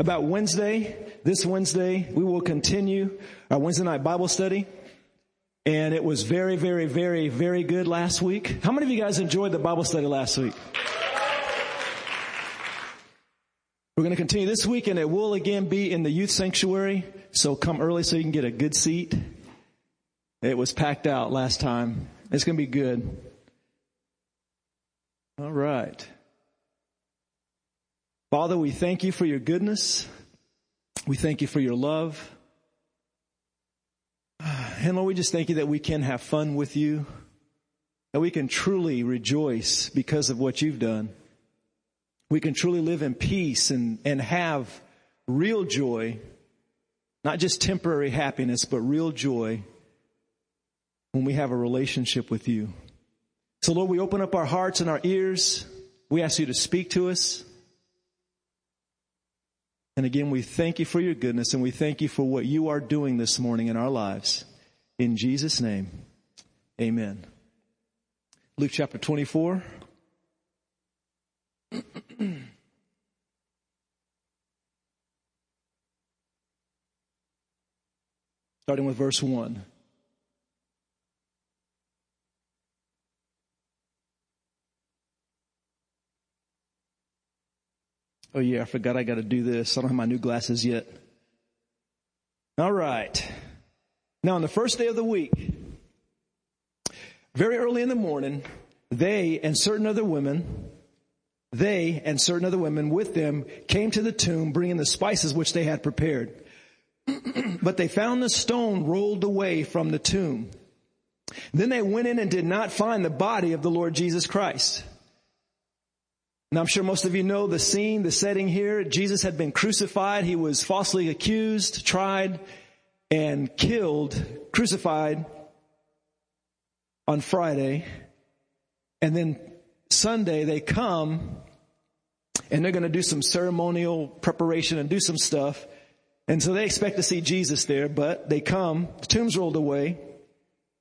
about Wednesday. This Wednesday, we will continue our Wednesday night Bible study. And it was very, very, very, very good last week. How many of you guys enjoyed the Bible study last week? We're going to continue this week and it will again be in the youth sanctuary. So come early so you can get a good seat. It was packed out last time. It's going to be good. All right. Father, we thank you for your goodness. We thank you for your love. And Lord, we just thank you that we can have fun with you, that we can truly rejoice because of what you've done. We can truly live in peace and, and have real joy, not just temporary happiness, but real joy when we have a relationship with you. So Lord, we open up our hearts and our ears. We ask you to speak to us. And again, we thank you for your goodness and we thank you for what you are doing this morning in our lives. In Jesus' name, amen. Luke chapter 24. Starting with verse 1. Oh yeah, I forgot I gotta do this. I don't have my new glasses yet. All right. Now on the first day of the week, very early in the morning, they and certain other women, they and certain other women with them came to the tomb bringing the spices which they had prepared. but they found the stone rolled away from the tomb. Then they went in and did not find the body of the Lord Jesus Christ. Now I'm sure most of you know the scene, the setting here. Jesus had been crucified. He was falsely accused, tried, and killed, crucified on Friday. And then Sunday they come and they're going to do some ceremonial preparation and do some stuff. And so they expect to see Jesus there, but they come, the tomb's rolled away,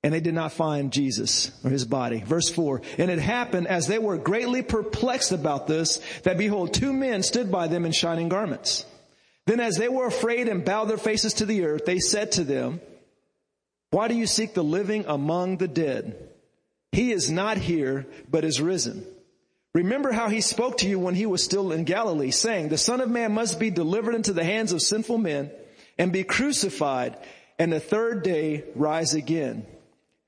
and they did not find Jesus or his body. Verse four. And it happened as they were greatly perplexed about this, that behold, two men stood by them in shining garments. Then as they were afraid and bowed their faces to the earth, they said to them, why do you seek the living among the dead? He is not here, but is risen. Remember how he spoke to you when he was still in Galilee, saying, the son of man must be delivered into the hands of sinful men and be crucified and the third day rise again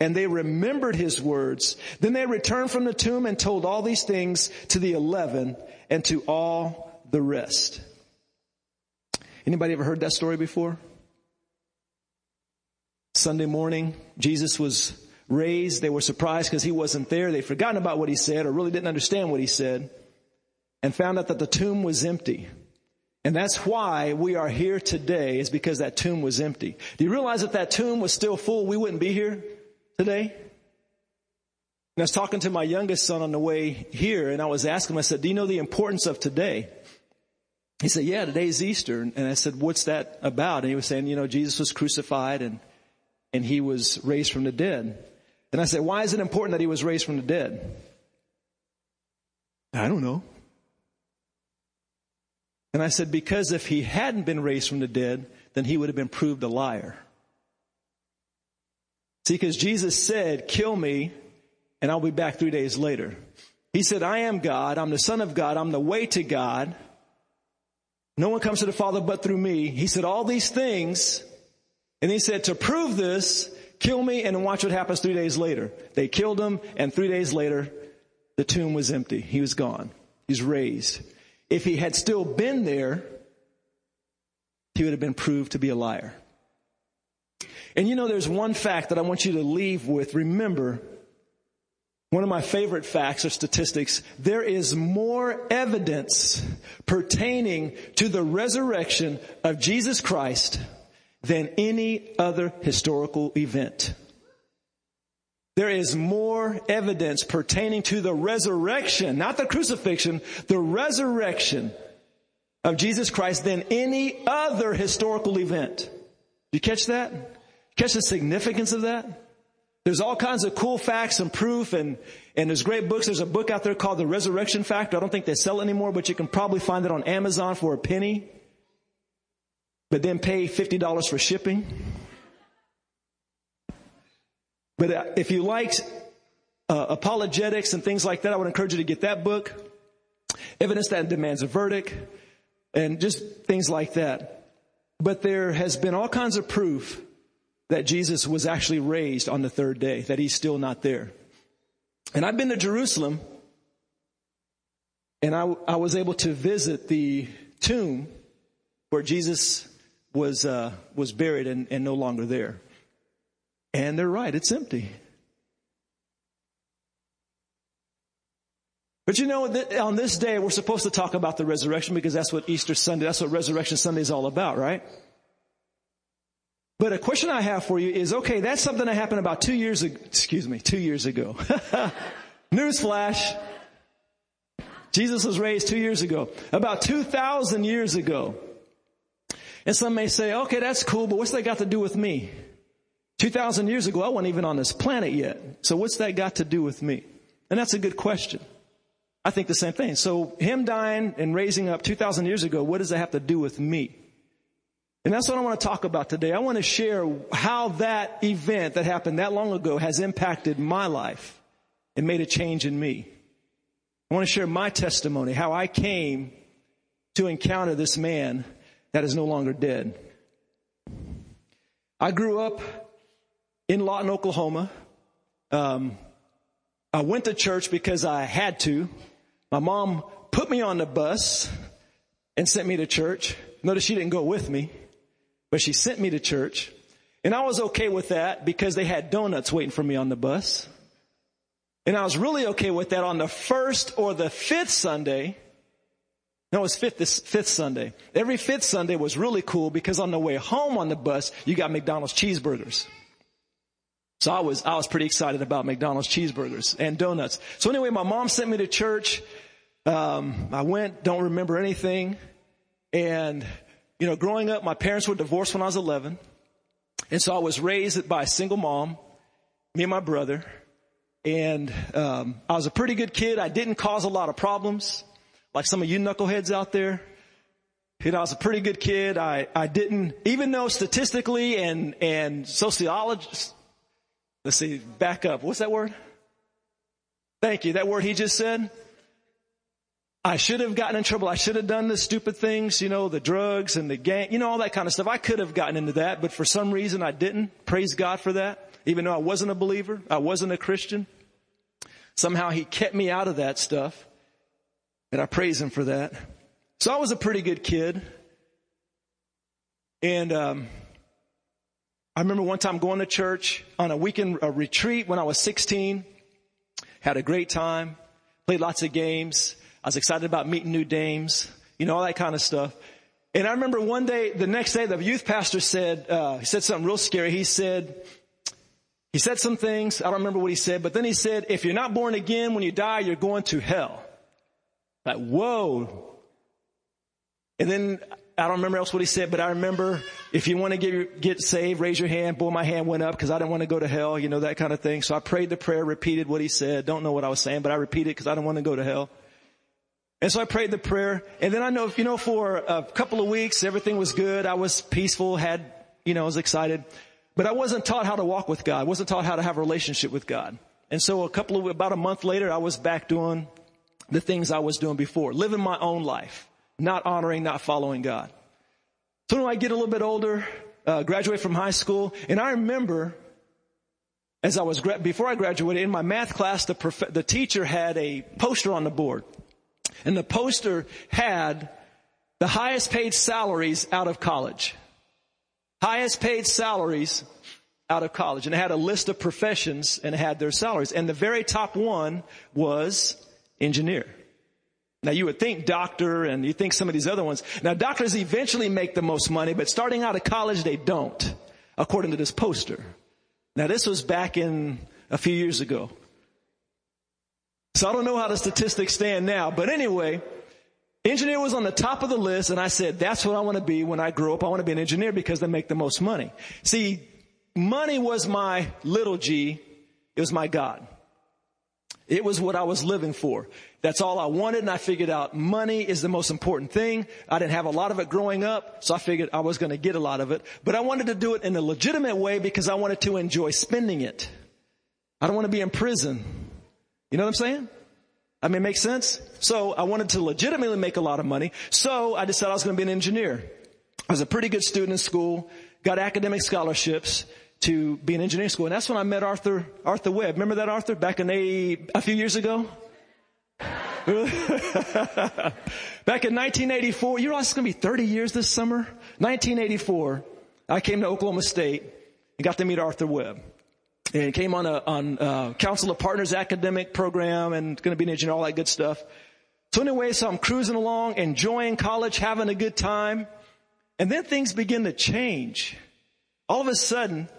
and they remembered his words. Then they returned from the tomb and told all these things to the eleven and to all the rest. Anybody ever heard that story before? Sunday morning, Jesus was raised. They were surprised because he wasn't there. They'd forgotten about what he said or really didn't understand what he said and found out that the tomb was empty. And that's why we are here today is because that tomb was empty. Do you realize if that tomb was still full, we wouldn't be here? Today? And I was talking to my youngest son on the way here and I was asking him, I said, do you know the importance of today? He said, yeah, today's Easter. And I said, what's that about? And he was saying, you know, Jesus was crucified and, and he was raised from the dead. And I said, why is it important that he was raised from the dead? I don't know. And I said, because if he hadn't been raised from the dead, then he would have been proved a liar. See, because Jesus said, kill me and I'll be back three days later. He said, I am God. I'm the son of God. I'm the way to God. No one comes to the Father but through me. He said all these things. And he said, to prove this, kill me and watch what happens three days later. They killed him and three days later, the tomb was empty. He was gone. He's raised. If he had still been there, he would have been proved to be a liar. And you know, there's one fact that I want you to leave with. Remember, one of my favorite facts or statistics, there is more evidence pertaining to the resurrection of Jesus Christ than any other historical event. There is more evidence pertaining to the resurrection, not the crucifixion, the resurrection of Jesus Christ than any other historical event. Do you catch that? Catch the significance of that? There's all kinds of cool facts and proof and, and there's great books. There's a book out there called The Resurrection Factor. I don't think they sell it anymore, but you can probably find it on Amazon for a penny. but then pay $50 for shipping. But uh, if you like uh, apologetics and things like that, I would encourage you to get that book. Evidence that demands a verdict and just things like that. But there has been all kinds of proof that Jesus was actually raised on the third day, that he's still not there. And I've been to Jerusalem and I, I was able to visit the tomb where Jesus was, uh, was buried and, and no longer there. And they're right, it's empty. But you know, on this day, we're supposed to talk about the resurrection because that's what Easter Sunday, that's what Resurrection Sunday is all about, right? But a question I have for you is, okay, that's something that happened about two years ago, excuse me, two years ago. Newsflash. Jesus was raised two years ago. About 2,000 years ago. And some may say, okay, that's cool, but what's that got to do with me? 2,000 years ago, I wasn't even on this planet yet. So what's that got to do with me? And that's a good question. I think the same thing. So him dying and raising up 2,000 years ago, what does that have to do with me? And that's what I want to talk about today. I want to share how that event that happened that long ago has impacted my life and made a change in me. I want to share my testimony, how I came to encounter this man that is no longer dead. I grew up in Lawton, Oklahoma. Um, I went to church because I had to. My mom put me on the bus and sent me to church. Notice she didn't go with me, but she sent me to church. And I was okay with that because they had donuts waiting for me on the bus. And I was really okay with that on the first or the fifth Sunday. No, it was fifth, this fifth Sunday. Every fifth Sunday was really cool because on the way home on the bus, you got McDonald's cheeseburgers. So I was, I was pretty excited about McDonald's cheeseburgers and donuts. So anyway, my mom sent me to church. Um, I went, don't remember anything. And, you know, growing up, my parents were divorced when I was 11. And so I was raised by a single mom, me and my brother. And, um, I was a pretty good kid. I didn't cause a lot of problems like some of you knuckleheads out there. You know, I was a pretty good kid. I, I didn't, even though statistically and, and sociologists, let's see, back up. What's that word? Thank you. That word he just said. I should have gotten in trouble. I should have done the stupid things, you know, the drugs and the gang, you know, all that kind of stuff. I could have gotten into that, but for some reason I didn't. Praise God for that. Even though I wasn't a believer, I wasn't a Christian. Somehow he kept me out of that stuff. And I praise him for that. So I was a pretty good kid. And, um, I remember one time going to church on a weekend a retreat when I was 16. Had a great time. Played lots of games. I was excited about meeting new dames, you know, all that kind of stuff. And I remember one day, the next day, the youth pastor said, uh, he said something real scary. He said, he said some things. I don't remember what he said, but then he said, if you're not born again, when you die, you're going to hell. Like, whoa. And then I don't remember else what he said, but I remember if you want to get, get saved, raise your hand. Boy, my hand went up because I didn't want to go to hell, you know, that kind of thing. So I prayed the prayer, repeated what he said. Don't know what I was saying, but I repeated because I didn't want to go to hell. And so I prayed the prayer. And then I know, you know, for a couple of weeks, everything was good. I was peaceful, had, you know, I was excited. But I wasn't taught how to walk with God. I wasn't taught how to have a relationship with God. And so a couple of, about a month later, I was back doing the things I was doing before, living my own life, not honoring, not following God. So when I get a little bit older, uh, graduate from high school, and I remember as I was, before I graduated, in my math class, the, prof- the teacher had a poster on the board. And the poster had the highest paid salaries out of college. Highest paid salaries out of college. And it had a list of professions and it had their salaries. And the very top one was engineer. Now you would think doctor and you think some of these other ones. Now doctors eventually make the most money, but starting out of college they don't, according to this poster. Now this was back in a few years ago. So I don't know how the statistics stand now, but anyway, engineer was on the top of the list and I said, that's what I want to be when I grow up. I want to be an engineer because they make the most money. See, money was my little g. It was my God. It was what I was living for. That's all I wanted and I figured out money is the most important thing. I didn't have a lot of it growing up, so I figured I was going to get a lot of it. But I wanted to do it in a legitimate way because I wanted to enjoy spending it. I don't want to be in prison. You know what I'm saying? I mean, it makes sense? So I wanted to legitimately make a lot of money. So I decided I was going to be an engineer. I was a pretty good student in school, got academic scholarships to be in engineering school. And that's when I met Arthur, Arthur Webb. Remember that Arthur back in a, a few years ago? back in 1984, you know it's going to be 30 years this summer? 1984, I came to Oklahoma State and got to meet Arthur Webb and came on a on a Council of Partners academic program and going to be an engineer, all that good stuff. So anyway, so I'm cruising along, enjoying college, having a good time, and then things begin to change. All of a sudden,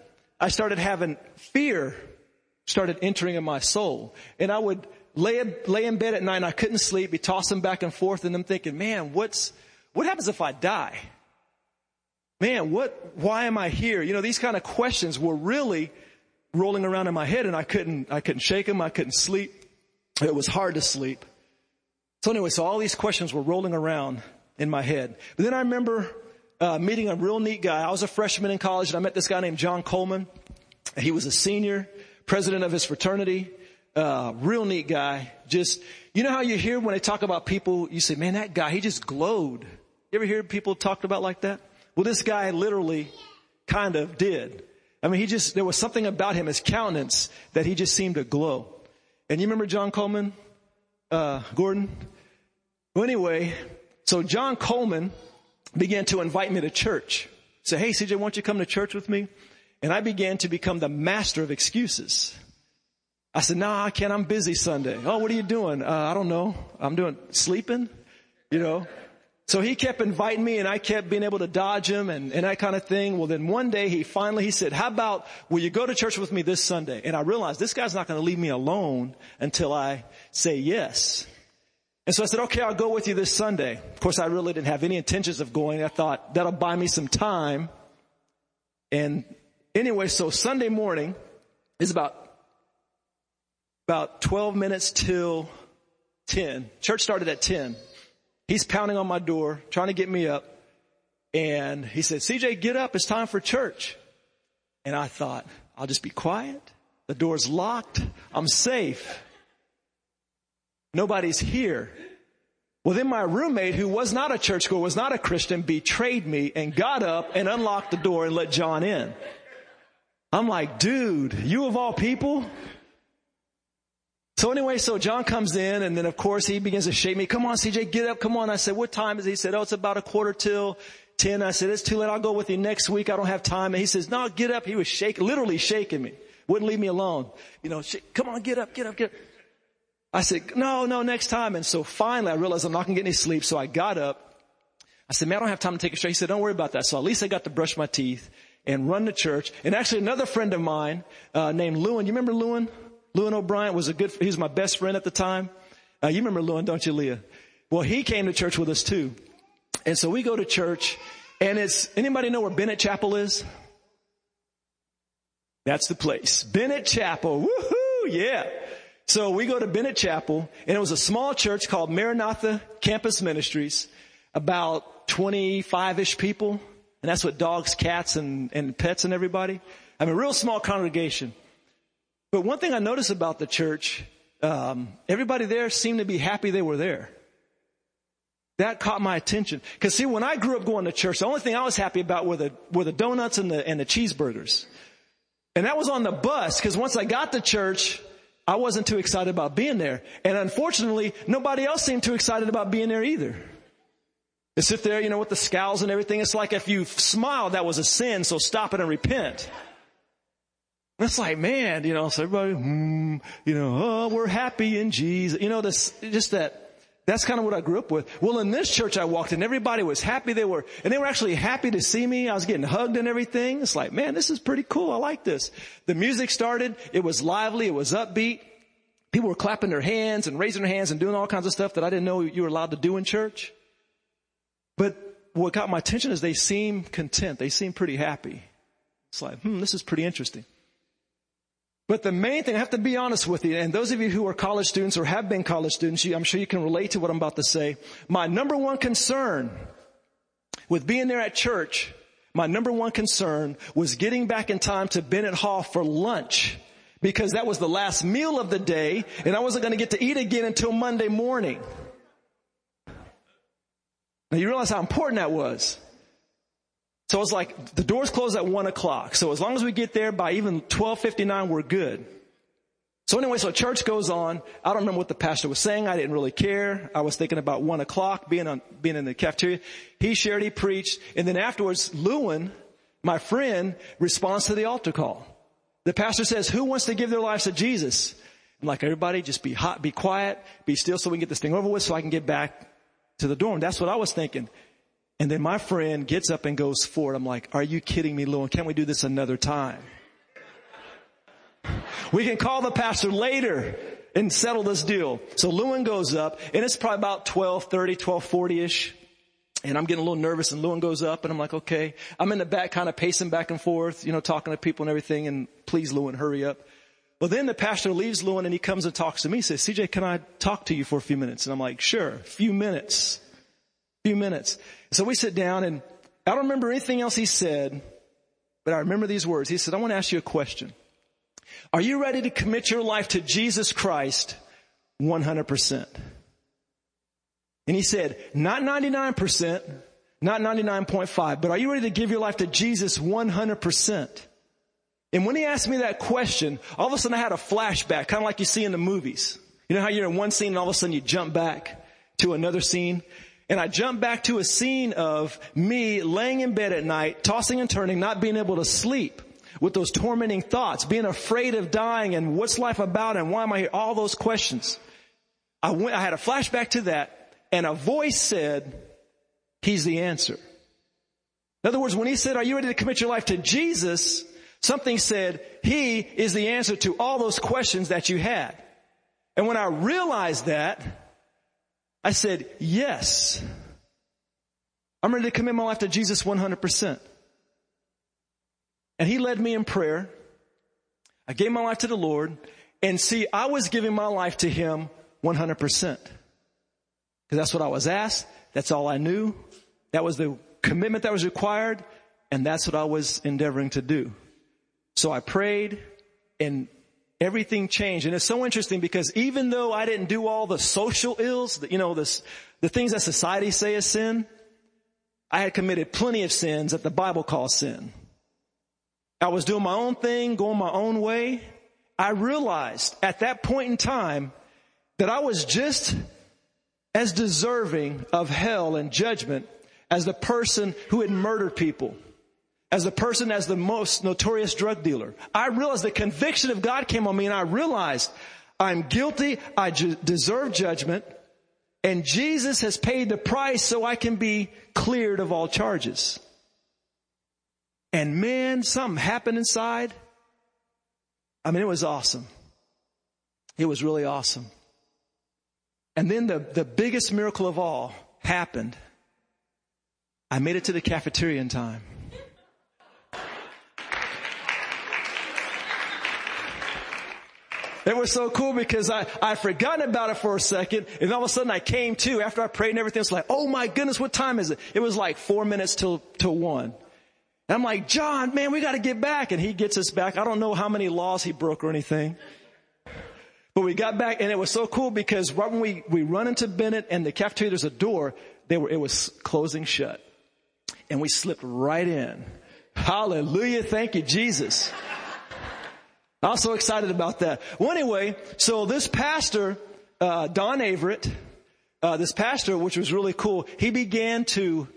I started having fear started entering in my soul, and I would lay lay in bed at night and I couldn't sleep, be tossing back and forth, and I'm thinking, man, what's what happens if I die? Man, what? Why am I here? You know, these kind of questions were really rolling around in my head and I couldn't, I couldn't shake them. I couldn't sleep. It was hard to sleep. So anyway, so all these questions were rolling around in my head. But then I remember uh, meeting a real neat guy. I was a freshman in college and I met this guy named John Coleman. He was a senior, president of his fraternity, uh, real neat guy. Just, you know how you hear when they talk about people, you say, man, that guy, he just glowed. You ever hear people talked about like that? Well, this guy literally kind of did. I mean, he just, there was something about him, his countenance, that he just seemed to glow. And you remember John Coleman, uh, Gordon? Well, anyway, so John Coleman began to invite me to church. Say, hey, CJ, won't you come to church with me? And I began to become the master of excuses. I said, nah, I can't. I'm busy Sunday. Oh, what are you doing? Uh, I don't know. I'm doing sleeping, you know. So he kept inviting me and I kept being able to dodge him and, and that kind of thing. Well, then one day he finally, he said, how about, will you go to church with me this Sunday? And I realized this guy's not going to leave me alone until I say yes. And so I said, okay, I'll go with you this Sunday. Of course, I really didn't have any intentions of going. I thought that'll buy me some time. And anyway, so Sunday morning is about, about 12 minutes till 10. Church started at 10. He's pounding on my door, trying to get me up. And he said, CJ, get up. It's time for church. And I thought, I'll just be quiet. The door's locked. I'm safe. Nobody's here. Well, then my roommate, who was not a churchgoer, was not a Christian, betrayed me and got up and unlocked the door and let John in. I'm like, dude, you of all people? So anyway, so John comes in and then of course he begins to shake me. Come on, CJ, get up. Come on. I said, what time is it? He said, oh, it's about a quarter till 10. I said, it's too late. I'll go with you next week. I don't have time. And he says, no, get up. He was shaking, literally shaking me. Wouldn't leave me alone. You know, come on, get up, get up, get up. I said, no, no, next time. And so finally I realized I'm not going to get any sleep. So I got up. I said, man, I don't have time to take a shower. He said, don't worry about that. So at least I got to brush my teeth and run to church. And actually another friend of mine, uh, named Lewin. You remember Lewin? Lewin O'Brien was a good, he was my best friend at the time. Uh, you remember Lewin, don't you, Leah? Well, he came to church with us too. And so we go to church and it's, anybody know where Bennett Chapel is? That's the place. Bennett Chapel. Woohoo! Yeah. So we go to Bennett Chapel and it was a small church called Maranatha Campus Ministries, about 25-ish people. And that's what dogs, cats, and, and pets and everybody. I mean, a real small congregation. But one thing I noticed about the church, um, everybody there seemed to be happy they were there. That caught my attention. Cause see, when I grew up going to church, the only thing I was happy about were the, were the donuts and the, and the cheeseburgers. And that was on the bus, cause once I got to church, I wasn't too excited about being there. And unfortunately, nobody else seemed too excited about being there either. They sit there, you know, with the scowls and everything. It's like if you smiled, that was a sin, so stop it and repent. It's like, man, you know, so everybody, hmm, you know, oh, we're happy in Jesus. You know, this, just that, that's kind of what I grew up with. Well, in this church I walked in, everybody was happy. They were, and they were actually happy to see me. I was getting hugged and everything. It's like, man, this is pretty cool. I like this. The music started. It was lively. It was upbeat. People were clapping their hands and raising their hands and doing all kinds of stuff that I didn't know you were allowed to do in church. But what got my attention is they seem content. They seem pretty happy. It's like, hmm, this is pretty interesting. But the main thing, I have to be honest with you, and those of you who are college students or have been college students, I'm sure you can relate to what I'm about to say. My number one concern with being there at church, my number one concern was getting back in time to Bennett Hall for lunch because that was the last meal of the day and I wasn't going to get to eat again until Monday morning. Now you realize how important that was. So it's like the doors close at one o'clock. So as long as we get there by even 1259, we're good. So anyway, so church goes on. I don't remember what the pastor was saying. I didn't really care. I was thinking about one o'clock being on, being in the cafeteria. He shared, he preached. And then afterwards, Lewin, my friend, responds to the altar call. The pastor says, who wants to give their lives to Jesus? I'm like, everybody just be hot, be quiet, be still so we can get this thing over with so I can get back to the dorm. That's what I was thinking. And then my friend gets up and goes forward. I'm like, are you kidding me, Lewin? Can't we do this another time? We can call the pastor later and settle this deal. So Lewin goes up and it's probably about 1230, 1240-ish. And I'm getting a little nervous and Lewin goes up and I'm like, okay. I'm in the back kind of pacing back and forth, you know, talking to people and everything and please Lewin, hurry up. Well then the pastor leaves Lewin and he comes and talks to me. He says, CJ, can I talk to you for a few minutes? And I'm like, sure, a few minutes, few minutes. So we sit down and I don't remember anything else he said, but I remember these words. He said, I want to ask you a question. Are you ready to commit your life to Jesus Christ 100%? And he said, not 99%, not 99.5, but are you ready to give your life to Jesus 100%? And when he asked me that question, all of a sudden I had a flashback, kind of like you see in the movies. You know how you're in one scene and all of a sudden you jump back to another scene? And I jump back to a scene of me laying in bed at night, tossing and turning, not being able to sleep with those tormenting thoughts, being afraid of dying and what's life about and why am I here? All those questions. I went, I had a flashback to that and a voice said, he's the answer. In other words, when he said, are you ready to commit your life to Jesus? Something said, he is the answer to all those questions that you had. And when I realized that, I said, yes, I'm ready to commit my life to Jesus 100%. And he led me in prayer. I gave my life to the Lord and see, I was giving my life to him 100%. Because that's what I was asked. That's all I knew. That was the commitment that was required. And that's what I was endeavoring to do. So I prayed and everything changed. And it's so interesting because even though I didn't do all the social ills, you know, the things that society say is sin, I had committed plenty of sins that the Bible calls sin. I was doing my own thing, going my own way. I realized at that point in time that I was just as deserving of hell and judgment as the person who had murdered people, as the person as the most notorious drug dealer. I realized the conviction of God came on me and I realized I'm guilty. I ju- deserve judgment and Jesus has paid the price so I can be cleared of all charges. And man, something happened inside. I mean, it was awesome. It was really awesome. And then the, the biggest miracle of all happened. I made it to the cafeteria in time. It was so cool because I, I forgotten about it for a second and all of a sudden I came to after I prayed and everything. It's like, oh my goodness, what time is it? It was like four minutes till, till one. And I'm like, John, man, we got to get back. And he gets us back. I don't know how many laws he broke or anything. But we got back and it was so cool because right when we, we run into Bennett and the cafeteria, there's a door, they were, it was closing shut. And we slipped right in. Hallelujah. Thank you, Jesus. I was so excited about that. Well, anyway, so this pastor, uh, Don Averett, uh, this pastor, which was really cool, he began to,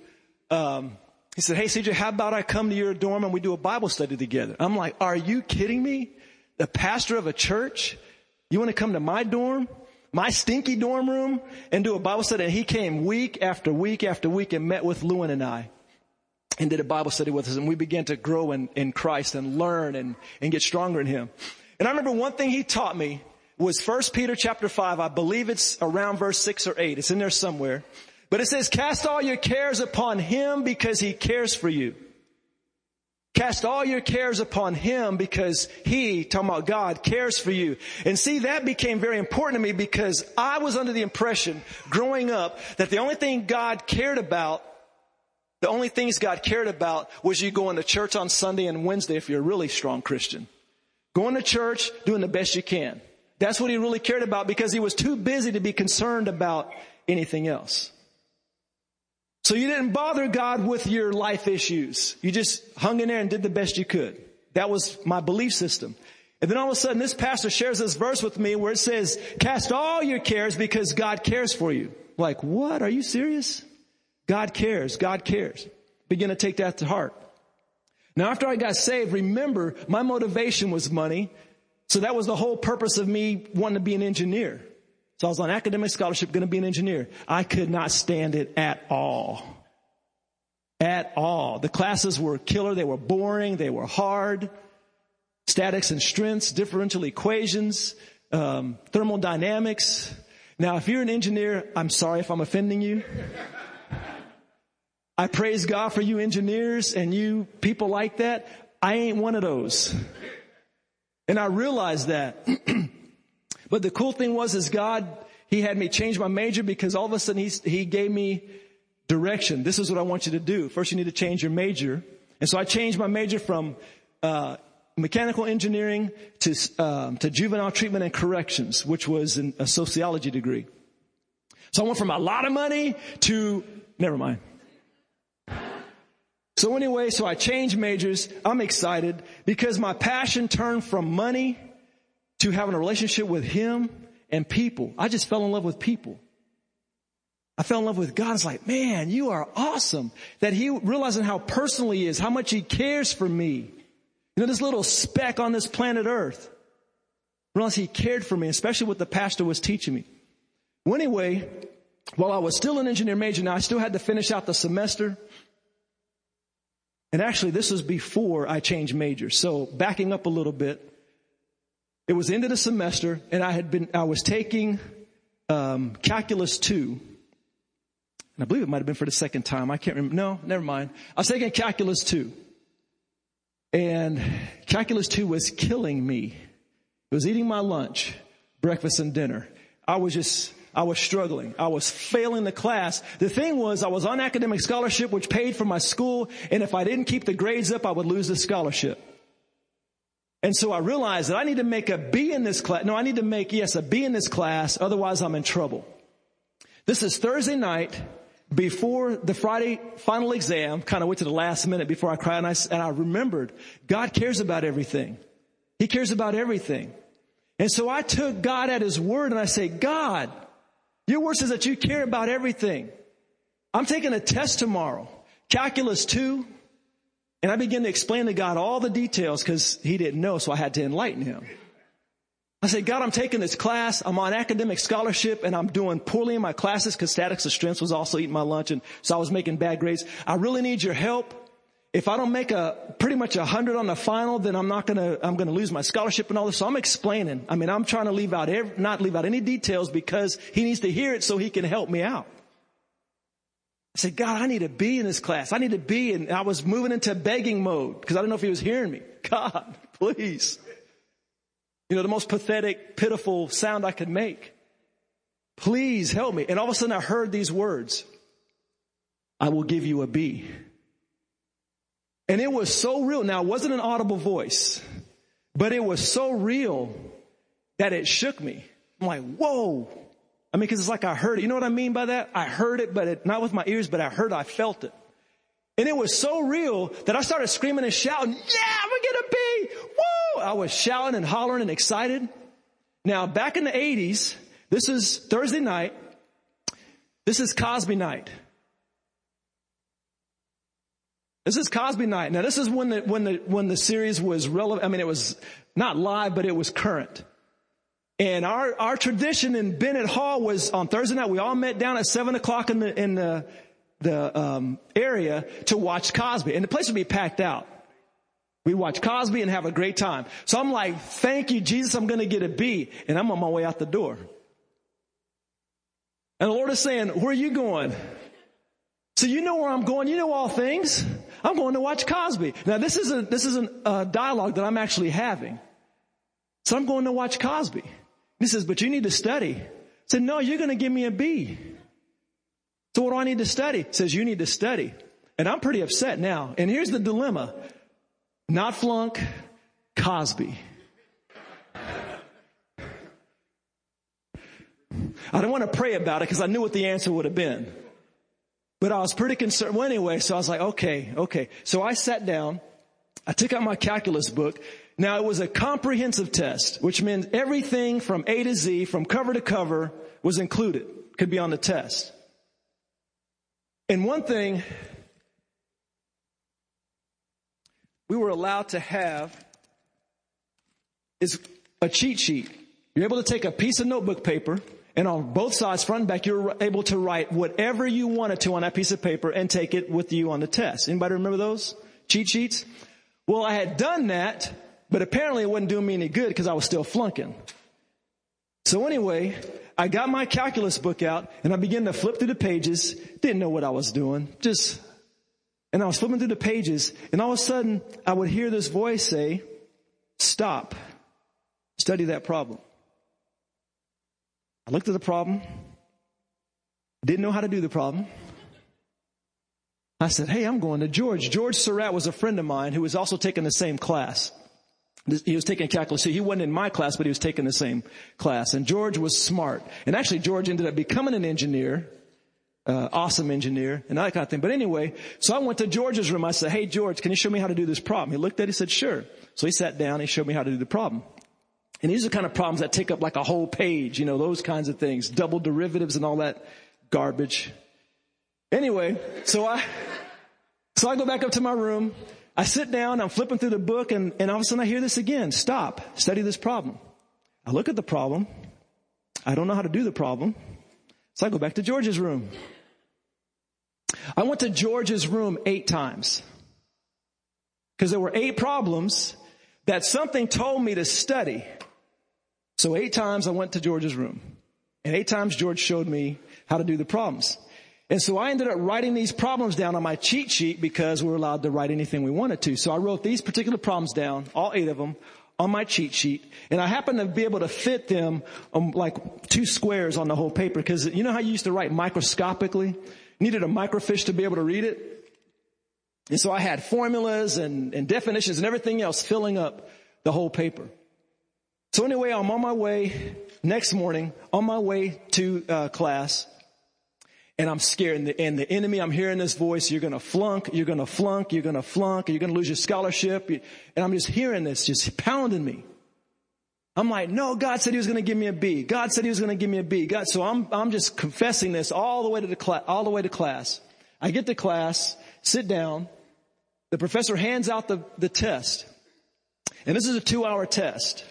um, he said, Hey, CJ, how about I come to your dorm and we do a Bible study together? I'm like, are you kidding me? The pastor of a church? You want to come to my dorm? My stinky dorm room and do a Bible study? And he came week after week after week and met with Lewin and I and did a Bible study with us and we began to grow in, in Christ and learn and, and get stronger in Him. And I remember one thing he taught me was First Peter chapter 5. I believe it's around verse 6 or 8. It's in there somewhere. But it says, cast all your cares upon him because he cares for you. Cast all your cares upon Him because He, talking about God, cares for you. And see, that became very important to me because I was under the impression growing up that the only thing God cared about, the only things God cared about was you going to church on Sunday and Wednesday if you're a really strong Christian. Going to church, doing the best you can. That's what He really cared about because He was too busy to be concerned about anything else. So you didn't bother God with your life issues. You just hung in there and did the best you could. That was my belief system. And then all of a sudden this pastor shares this verse with me where it says, cast all your cares because God cares for you. Like, what? Are you serious? God cares. God cares. Begin to take that to heart. Now after I got saved, remember my motivation was money. So that was the whole purpose of me wanting to be an engineer. So I was on academic scholarship, going to be an engineer. I could not stand it at all. At all. The classes were killer. They were boring. They were hard. Statics and strengths, differential equations, um, thermodynamics. Now, if you're an engineer, I'm sorry if I'm offending you. I praise God for you engineers and you people like that. I ain't one of those. And I realized that. But the cool thing was is God, He had me change my major because all of a sudden He, he gave me direction. This is what I want you to do. First you need to change your major. And so I changed my major from, uh, mechanical engineering to, um, to juvenile treatment and corrections, which was in a sociology degree. So I went from a lot of money to, never mind. So anyway, so I changed majors. I'm excited because my passion turned from money to having a relationship with Him and people. I just fell in love with people. I fell in love with God. It's like, man, you are awesome. That He realizing how personal He is, how much He cares for me. You know, this little speck on this planet Earth. Realize He cared for me, especially what the pastor was teaching me. Well, anyway, while I was still an engineer major, now I still had to finish out the semester. And actually, this was before I changed majors. So backing up a little bit, it was the end of the semester and I had been, I was taking, um, calculus two. And I believe it might have been for the second time. I can't remember. No, never mind. I was taking calculus two. And calculus two was killing me. It was eating my lunch, breakfast and dinner. I was just, I was struggling. I was failing the class. The thing was, I was on academic scholarship, which paid for my school, and if I didn't keep the grades up, I would lose the scholarship. And so I realized that I need to make a B in this class. No, I need to make, yes, a B in this class. Otherwise I'm in trouble. This is Thursday night before the Friday final exam, kind of went to the last minute before I cried and I, and I remembered God cares about everything. He cares about everything. And so I took God at his word and I say, God, your word says that you care about everything. I'm taking a test tomorrow. Calculus 2, and I began to explain to God all the details because he didn't know, so I had to enlighten him. I said, God, I'm taking this class. I'm on academic scholarship and I'm doing poorly in my classes because statics of strengths was also eating my lunch and so I was making bad grades. I really need your help. If I don't make a pretty much a hundred on the final, then I'm not gonna, I'm gonna lose my scholarship and all this. So I'm explaining. I mean, I'm trying to leave out every, not leave out any details because he needs to hear it so he can help me out. I said, God, I need to be in this class. I need to be and I was moving into begging mode because I didn't know if he was hearing me. God, please. You know, the most pathetic, pitiful sound I could make. Please help me. And all of a sudden I heard these words. I will give you a B. And it was so real. Now it wasn't an audible voice, but it was so real that it shook me. I'm like, whoa, I mean, cause it's like I heard it. You know what I mean by that? I heard it, but it, not with my ears, but I heard, I felt it. And it was so real that I started screaming and shouting, yeah, we're gonna be, woo! I was shouting and hollering and excited. Now, back in the 80s, this is Thursday night. This is Cosby night. This is Cosby night. Now, this is when the, when the, when the series was relevant. I mean, it was not live, but it was current. And our, our tradition in Bennett Hall was on Thursday night, we all met down at seven o'clock in the, in the, the, um, area to watch Cosby. And the place would be packed out. We watch Cosby and have a great time. So I'm like, thank you, Jesus, I'm going to get a B. And I'm on my way out the door. And the Lord is saying, where are you going? So you know where I'm going. You know all things. I'm going to watch Cosby. Now this is a, this is a uh, dialogue that I'm actually having. So I'm going to watch Cosby. He says, but you need to study. I said, no, you're going to give me a B. So what do I need to study? He says, you need to study. And I'm pretty upset now. And here's the dilemma. Not flunk, Cosby. I didn't want to pray about it because I knew what the answer would have been. But I was pretty concerned. Well, anyway, so I was like, okay, okay. So I sat down. I took out my calculus book. Now it was a comprehensive test, which means everything from A to Z, from cover to cover was included, could be on the test. And one thing we were allowed to have is a cheat sheet. You're able to take a piece of notebook paper and on both sides, front and back, you're able to write whatever you wanted to on that piece of paper and take it with you on the test. Anybody remember those cheat sheets? Well, I had done that, but apparently it wasn't doing me any good because I was still flunking. So anyway, I got my calculus book out and I began to flip through the pages. Didn't know what I was doing. Just, and I was flipping through the pages and all of a sudden I would hear this voice say, stop, study that problem. I looked at the problem, didn't know how to do the problem. I said, Hey, I'm going to George. George Surratt was a friend of mine who was also taking the same class. He was taking calculus. He wasn't in my class, but he was taking the same class. And George was smart. And actually, George ended up becoming an engineer, uh, awesome engineer, and that kind of thing. But anyway, so I went to George's room. I said, Hey, George, can you show me how to do this problem? He looked at it. He said, Sure. So he sat down. He showed me how to do the problem. And these are the kind of problems that take up like a whole page, you know, those kinds of things, double derivatives and all that garbage. Anyway, so I, so I go back up to my room. I sit down, I'm flipping through the book and, and all of a sudden I hear this again. Stop, study this problem. I look at the problem. I don't know how to do the problem. So I go back to George's room. I went to George's room eight times because there were eight problems that something told me to study. So eight times I went to George's room. And eight times George showed me how to do the problems. And so I ended up writing these problems down on my cheat sheet because we were allowed to write anything we wanted to. So I wrote these particular problems down, all eight of them, on my cheat sheet. And I happened to be able to fit them um, like two squares on the whole paper because you know how you used to write microscopically? Needed a microfiche to be able to read it. And so I had formulas and, and definitions and everything else filling up the whole paper. So anyway, I'm on my way next morning, on my way to uh, class, and I'm scared. And the, and the, enemy, I'm hearing this voice, you're gonna flunk, you're gonna flunk, you're gonna flunk, you're gonna lose your scholarship. And I'm just hearing this, just pounding me. I'm like, no, God said he was gonna give me a B. God said he was gonna give me a B. God, so I'm, I'm just confessing this all the way to the class, all the way to class. I get to class, sit down, the professor hands out the, the test. And this is a two hour test.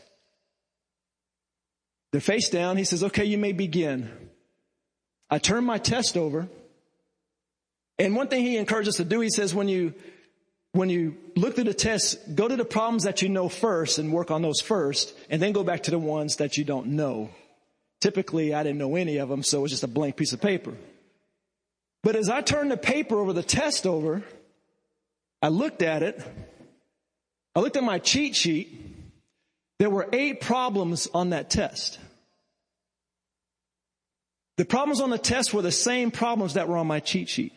They're face down. He says, okay, you may begin. I turn my test over. And one thing he encourages us to do, he says, when you, when you look through the test, go to the problems that you know first and work on those first, and then go back to the ones that you don't know. Typically, I didn't know any of them, so it was just a blank piece of paper. But as I turned the paper over, the test over, I looked at it. I looked at my cheat sheet. There were eight problems on that test. The problems on the test were the same problems that were on my cheat sheet.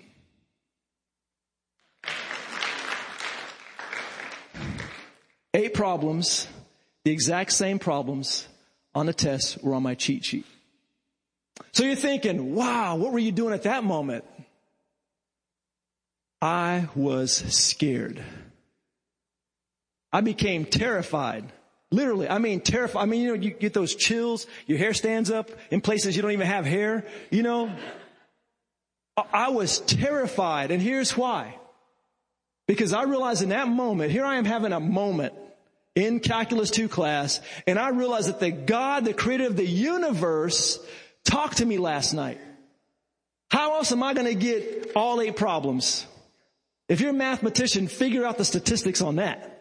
Eight problems, the exact same problems on the test were on my cheat sheet. So you're thinking, wow, what were you doing at that moment? I was scared. I became terrified Literally, I mean terrified. I mean, you know, you get those chills, your hair stands up in places you don't even have hair, you know. I was terrified, and here's why. Because I realized in that moment, here I am having a moment in Calculus 2 class, and I realized that the God, the creator of the universe, talked to me last night. How else am I going to get all eight problems? If you're a mathematician, figure out the statistics on that.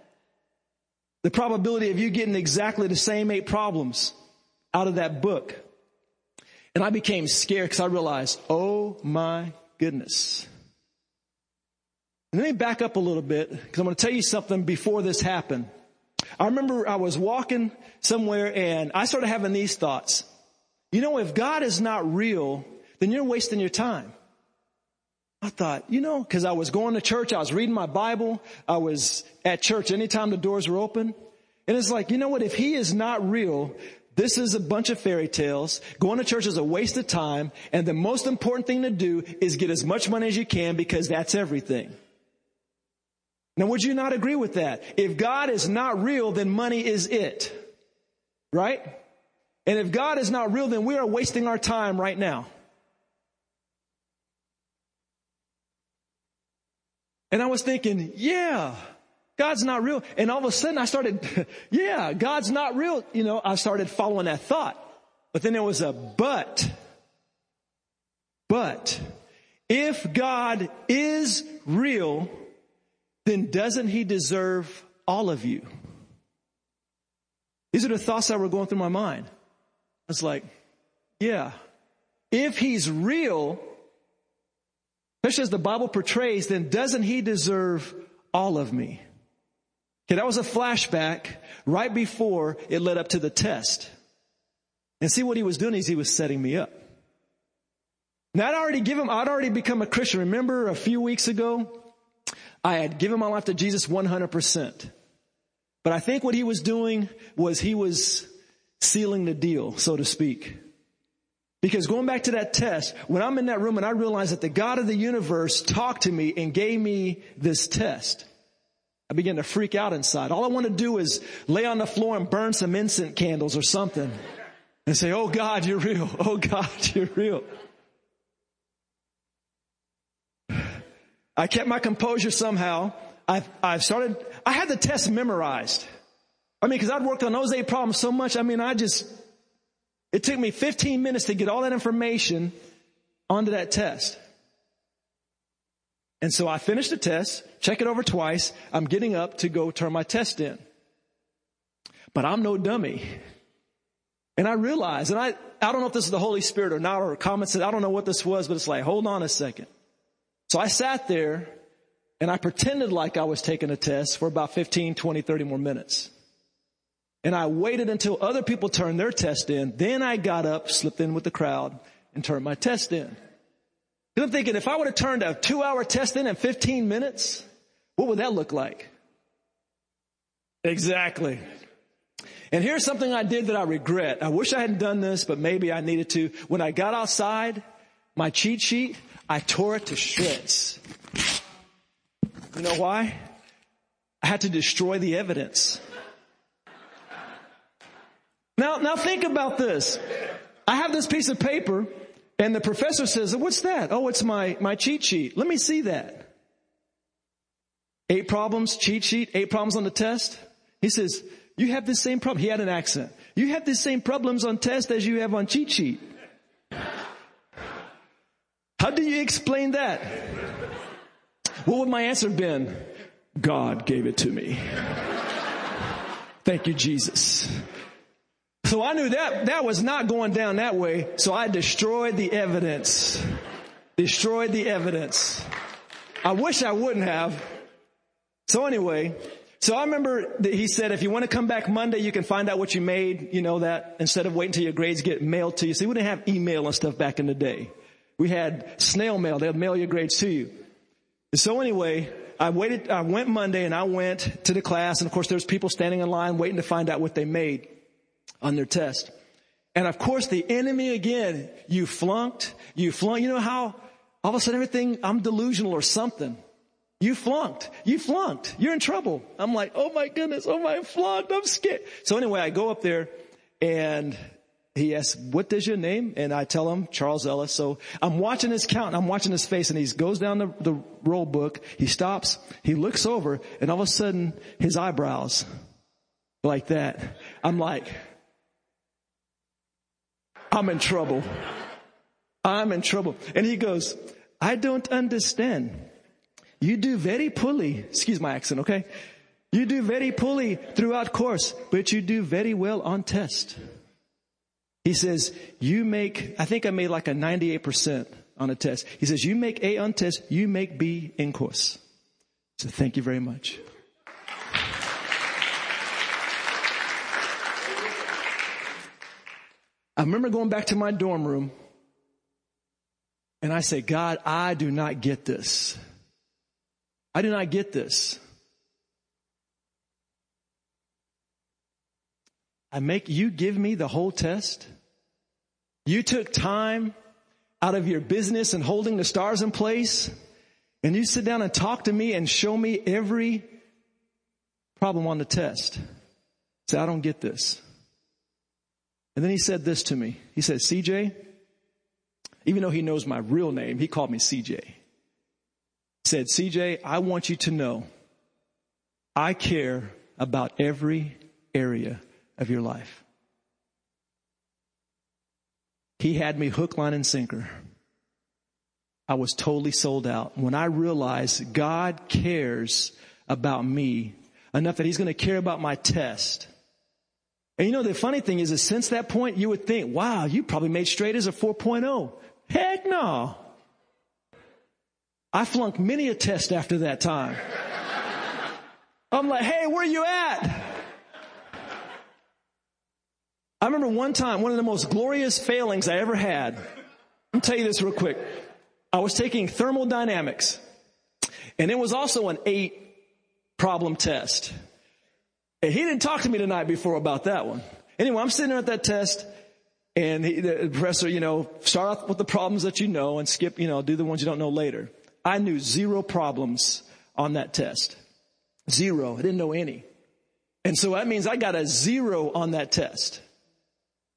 The probability of you getting exactly the same eight problems out of that book. And I became scared because I realized, oh my goodness. Let me back up a little bit because I'm going to tell you something before this happened. I remember I was walking somewhere and I started having these thoughts. You know, if God is not real, then you're wasting your time. I thought, you know, cause I was going to church, I was reading my Bible, I was at church anytime the doors were open. And it's like, you know what, if he is not real, this is a bunch of fairy tales. Going to church is a waste of time. And the most important thing to do is get as much money as you can because that's everything. Now would you not agree with that? If God is not real, then money is it. Right? And if God is not real, then we are wasting our time right now. And I was thinking, yeah, God's not real. And all of a sudden I started, yeah, God's not real. You know, I started following that thought. But then there was a but. But if God is real, then doesn't he deserve all of you? These are the thoughts that were going through my mind. I was like, yeah, if he's real, especially as the Bible portrays, then doesn't he deserve all of me? Okay, that was a flashback right before it led up to the test. And see what he was doing is he was setting me up. Now I'd already given, I'd already become a Christian. Remember a few weeks ago, I had given my life to Jesus 100%. But I think what he was doing was he was sealing the deal, so to speak. Because going back to that test, when I'm in that room and I realize that the God of the universe talked to me and gave me this test, I begin to freak out inside. All I want to do is lay on the floor and burn some incense candles or something and say, Oh God, you're real. Oh God, you're real. I kept my composure somehow. I've, I've started, I had the test memorized. I mean, cause I'd worked on those eight problems so much. I mean, I just, it took me 15 minutes to get all that information onto that test. And so I finished the test, check it over twice. I'm getting up to go turn my test in. But I'm no dummy. And I realized, and I, I don't know if this is the Holy Spirit or not, or comments, I don't know what this was, but it's like, hold on a second. So I sat there and I pretended like I was taking a test for about 15, 20, 30 more minutes. And I waited until other people turned their test in. Then I got up, slipped in with the crowd and turned my test in. And I'm thinking if I would have turned a two hour test in in 15 minutes, what would that look like? Exactly. And here's something I did that I regret. I wish I hadn't done this, but maybe I needed to. When I got outside, my cheat sheet, I tore it to shreds. You know why? I had to destroy the evidence. Now, now think about this. I have this piece of paper and the professor says, what's that? Oh, it's my, my cheat sheet. Let me see that. Eight problems, cheat sheet, eight problems on the test. He says, you have the same problem. He had an accent. You have the same problems on test as you have on cheat sheet. How do you explain that? What would my answer have been? God gave it to me. Thank you, Jesus. So I knew that that was not going down that way. So I destroyed the evidence. Destroyed the evidence. I wish I wouldn't have. So anyway, so I remember that he said, if you want to come back Monday, you can find out what you made, you know, that instead of waiting till your grades get mailed to you. See, we didn't have email and stuff back in the day. We had snail mail. They'd mail your grades to you. And so anyway, I waited, I went Monday and I went to the class and of course there's people standing in line waiting to find out what they made on their test. And of course the enemy again, you flunked, you flunked. You know how all of a sudden everything, I'm delusional or something. You flunked. You flunked. You're in trouble. I'm like, oh my goodness. Oh my, I flunked. I'm scared. So anyway, I go up there and he asks, what is your name? And I tell him, Charles Ellis. So I'm watching his count. I'm watching his face and he goes down the, the roll book. He stops. He looks over and all of a sudden his eyebrows like that. I'm like, I'm in trouble. I'm in trouble. And he goes, I don't understand. You do very poorly. Excuse my accent, okay? You do very poorly throughout course, but you do very well on test. He says, you make, I think I made like a 98% on a test. He says, you make A on test, you make B in course. So thank you very much. Remember going back to my dorm room and I say, God, I do not get this. I do not get this. I make you give me the whole test. You took time out of your business and holding the stars in place and you sit down and talk to me and show me every problem on the test. Say, I don't get this. And then he said this to me. He said, CJ, even though he knows my real name, he called me CJ. He said, CJ, I want you to know I care about every area of your life. He had me hook, line, and sinker. I was totally sold out. When I realized God cares about me enough that He's going to care about my test, and you know, the funny thing is that since that point, you would think, wow, you probably made straight as a 4.0. Heck no. I flunked many a test after that time. I'm like, hey, where you at? I remember one time, one of the most glorious failings I ever had. I'll tell you this real quick. I was taking thermodynamics and it was also an eight problem test. And he didn't talk to me the night before about that one. Anyway, I'm sitting there at that test and he, the professor, you know, start off with the problems that you know and skip, you know, do the ones you don't know later. I knew zero problems on that test. Zero. I didn't know any. And so that means I got a zero on that test.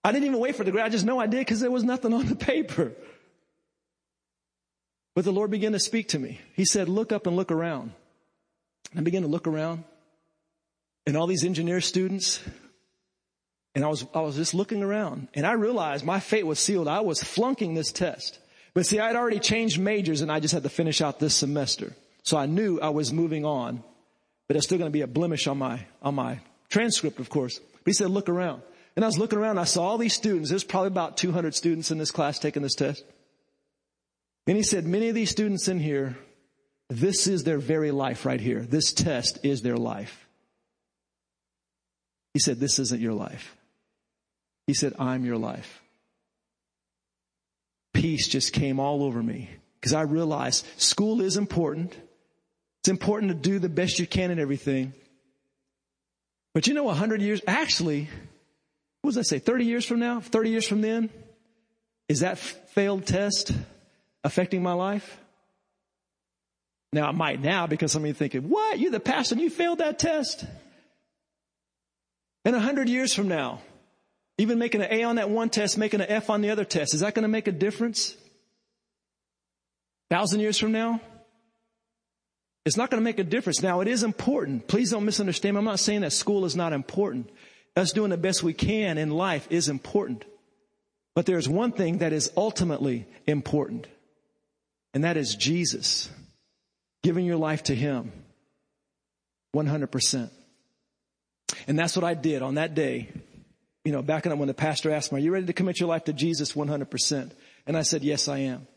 I didn't even wait for the grade. I just know I did because there was nothing on the paper. But the Lord began to speak to me. He said, look up and look around. I began to look around and all these engineer students. And I was, I was just looking around and I realized my fate was sealed. I was flunking this test. But see, I had already changed majors and I just had to finish out this semester. So I knew I was moving on, but it's still going to be a blemish on my, on my transcript, of course. But he said, look around. And I was looking around, I saw all these students. There's probably about 200 students in this class taking this test. And he said, many of these students in here, this is their very life right here. This test is their life. He said, This isn't your life. He said, I'm your life. Peace just came all over me because I realized school is important. It's important to do the best you can in everything. But you know, a hundred years, actually, what does I say, 30 years from now, 30 years from then, is that failed test affecting my life? Now it might now because some of you thinking, what? You're the pastor and you failed that test? In a hundred years from now, even making an A on that one test, making an F on the other test, is that going to make a difference? Thousand years from now? It's not going to make a difference. Now, it is important. Please don't misunderstand. Me. I'm not saying that school is not important. Us doing the best we can in life is important. But there's one thing that is ultimately important, and that is Jesus. Giving your life to Him. 100%. And that's what I did on that day. You know, back when the pastor asked me, are you ready to commit your life to Jesus 100%? And I said, yes, I am.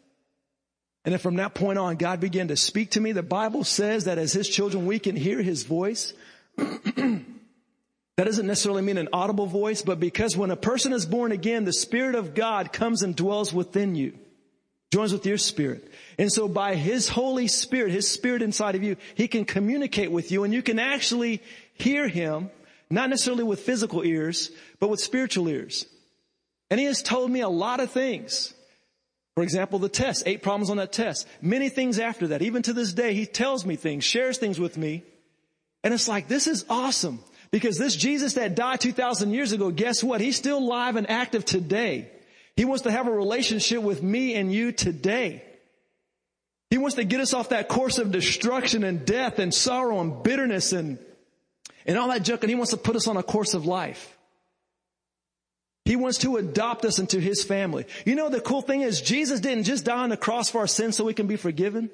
And then from that point on, God began to speak to me. The Bible says that as His children, we can hear His voice. that doesn't necessarily mean an audible voice, but because when a person is born again, the Spirit of God comes and dwells within you, joins with your spirit. And so by His Holy Spirit, His Spirit inside of you, He can communicate with you and you can actually hear Him not necessarily with physical ears, but with spiritual ears. And he has told me a lot of things. For example, the test, eight problems on that test. Many things after that. Even to this day, he tells me things, shares things with me. And it's like, this is awesome. Because this Jesus that died 2,000 years ago, guess what? He's still alive and active today. He wants to have a relationship with me and you today. He wants to get us off that course of destruction and death and sorrow and bitterness and and all that junk, and he wants to put us on a course of life. He wants to adopt us into his family. You know, the cool thing is Jesus didn't just die on the cross for our sins so we can be forgiven.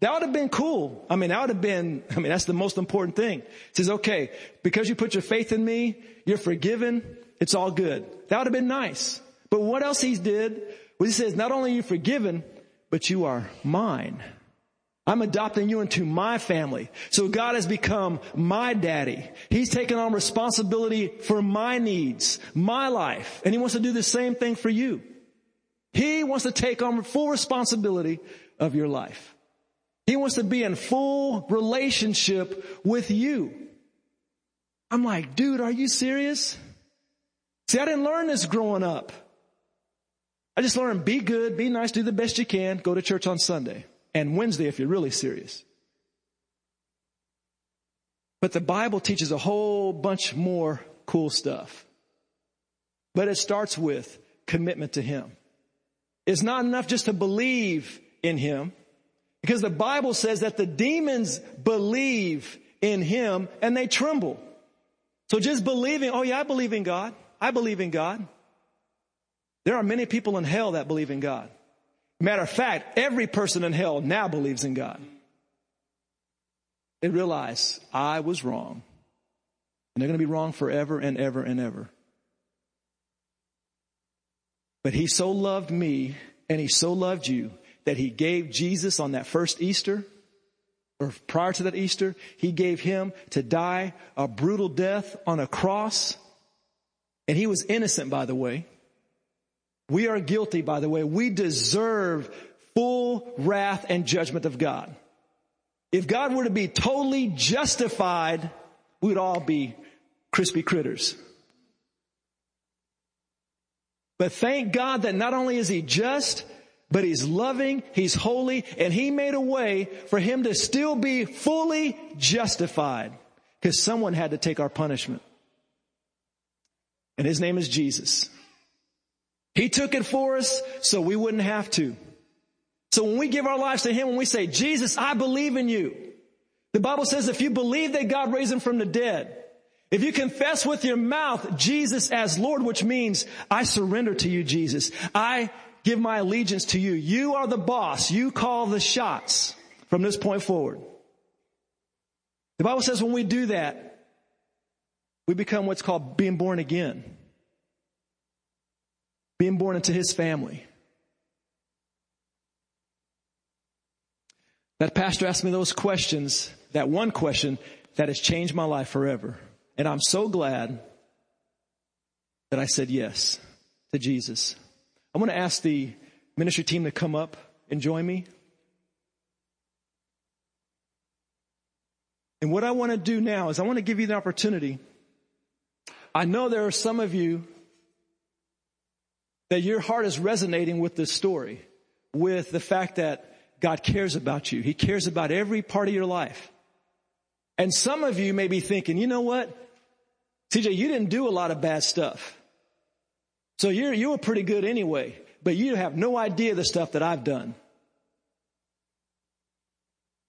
That would have been cool. I mean, that would have been, I mean, that's the most important thing. He says, okay, because you put your faith in me, you're forgiven. It's all good. That would have been nice. But what else he did was he says, not only are you forgiven, but you are mine. I'm adopting you into my family. So God has become my daddy. He's taken on responsibility for my needs, my life, and He wants to do the same thing for you. He wants to take on full responsibility of your life. He wants to be in full relationship with you. I'm like, dude, are you serious? See, I didn't learn this growing up. I just learned be good, be nice, do the best you can, go to church on Sunday and Wednesday if you're really serious. But the Bible teaches a whole bunch more cool stuff. But it starts with commitment to Him. It's not enough just to believe in Him because the Bible says that the demons believe in Him and they tremble. So just believing, oh yeah, I believe in God. I believe in God. There are many people in hell that believe in God. Matter of fact, every person in hell now believes in God. They realize I was wrong. And they're going to be wrong forever and ever and ever. But he so loved me and he so loved you that he gave Jesus on that first Easter or prior to that Easter, he gave him to die a brutal death on a cross. And he was innocent, by the way. We are guilty, by the way. We deserve full wrath and judgment of God. If God were to be totally justified, we would all be crispy critters. But thank God that not only is He just, but He's loving, He's holy, and He made a way for Him to still be fully justified because someone had to take our punishment. And His name is Jesus. He took it for us so we wouldn't have to. So when we give our lives to Him, when we say, Jesus, I believe in you. The Bible says if you believe that God raised Him from the dead, if you confess with your mouth Jesus as Lord, which means I surrender to you, Jesus. I give my allegiance to you. You are the boss. You call the shots from this point forward. The Bible says when we do that, we become what's called being born again being born into his family. That pastor asked me those questions, that one question that has changed my life forever. And I'm so glad that I said yes to Jesus. I'm going to ask the ministry team to come up and join me. And what I want to do now is I want to give you the opportunity. I know there are some of you that your heart is resonating with this story, with the fact that God cares about you. He cares about every part of your life. And some of you may be thinking, you know what? CJ, you didn't do a lot of bad stuff. So you're, you were pretty good anyway, but you have no idea the stuff that I've done.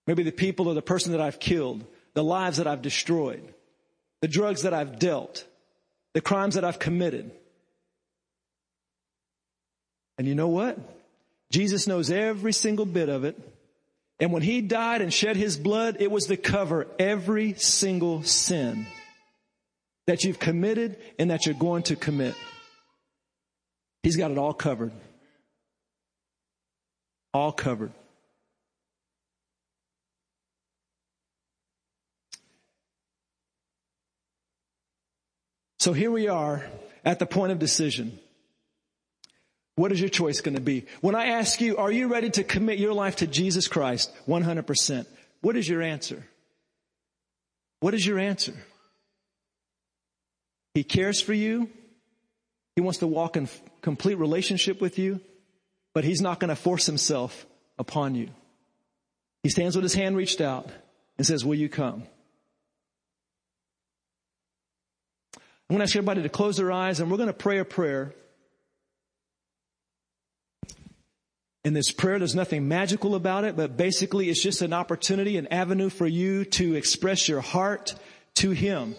Maybe the people or the person that I've killed, the lives that I've destroyed, the drugs that I've dealt, the crimes that I've committed. And you know what? Jesus knows every single bit of it. And when he died and shed his blood, it was to cover every single sin that you've committed and that you're going to commit. He's got it all covered. All covered. So here we are at the point of decision. What is your choice going to be? When I ask you, are you ready to commit your life to Jesus Christ 100%? What is your answer? What is your answer? He cares for you. He wants to walk in complete relationship with you, but he's not going to force himself upon you. He stands with his hand reached out and says, will you come? I'm going to ask everybody to close their eyes and we're going to pray a prayer In this prayer, there's nothing magical about it, but basically it's just an opportunity, an avenue for you to express your heart to Him.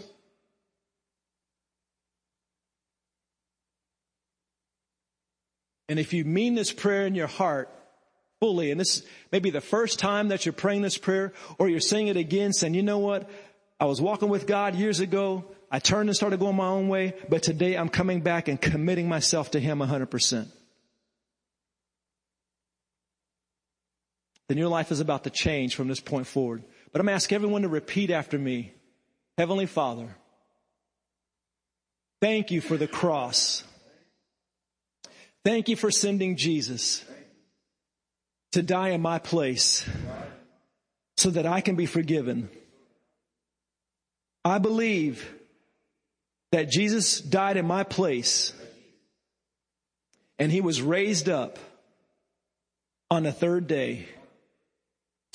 And if you mean this prayer in your heart fully, and this may be the first time that you're praying this prayer, or you're saying it again, saying, you know what? I was walking with God years ago. I turned and started going my own way, but today I'm coming back and committing myself to Him 100%. Then your life is about to change from this point forward. But I'm asking everyone to repeat after me. Heavenly Father, thank you for the cross. Thank you for sending Jesus to die in my place so that I can be forgiven. I believe that Jesus died in my place and he was raised up on the third day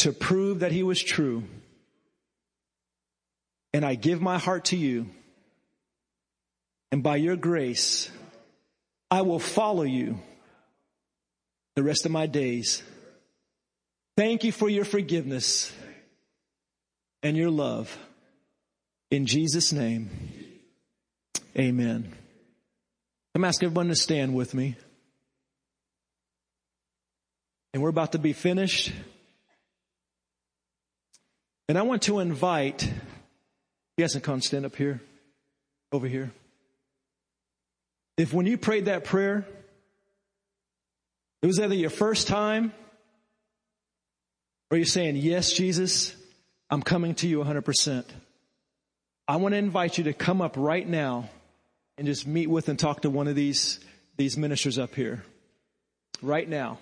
to prove that he was true. And I give my heart to you. And by your grace, I will follow you the rest of my days. Thank you for your forgiveness and your love. In Jesus' name, amen. I'm asking everyone to stand with me. And we're about to be finished. And I want to invite, guys can come stand up here, over here. If when you prayed that prayer, it was either your first time or you're saying, yes, Jesus, I'm coming to you 100%. I want to invite you to come up right now and just meet with and talk to one of these, these ministers up here. Right now.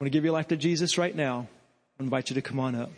I want to give your life to Jesus right now. I invite you to come on up.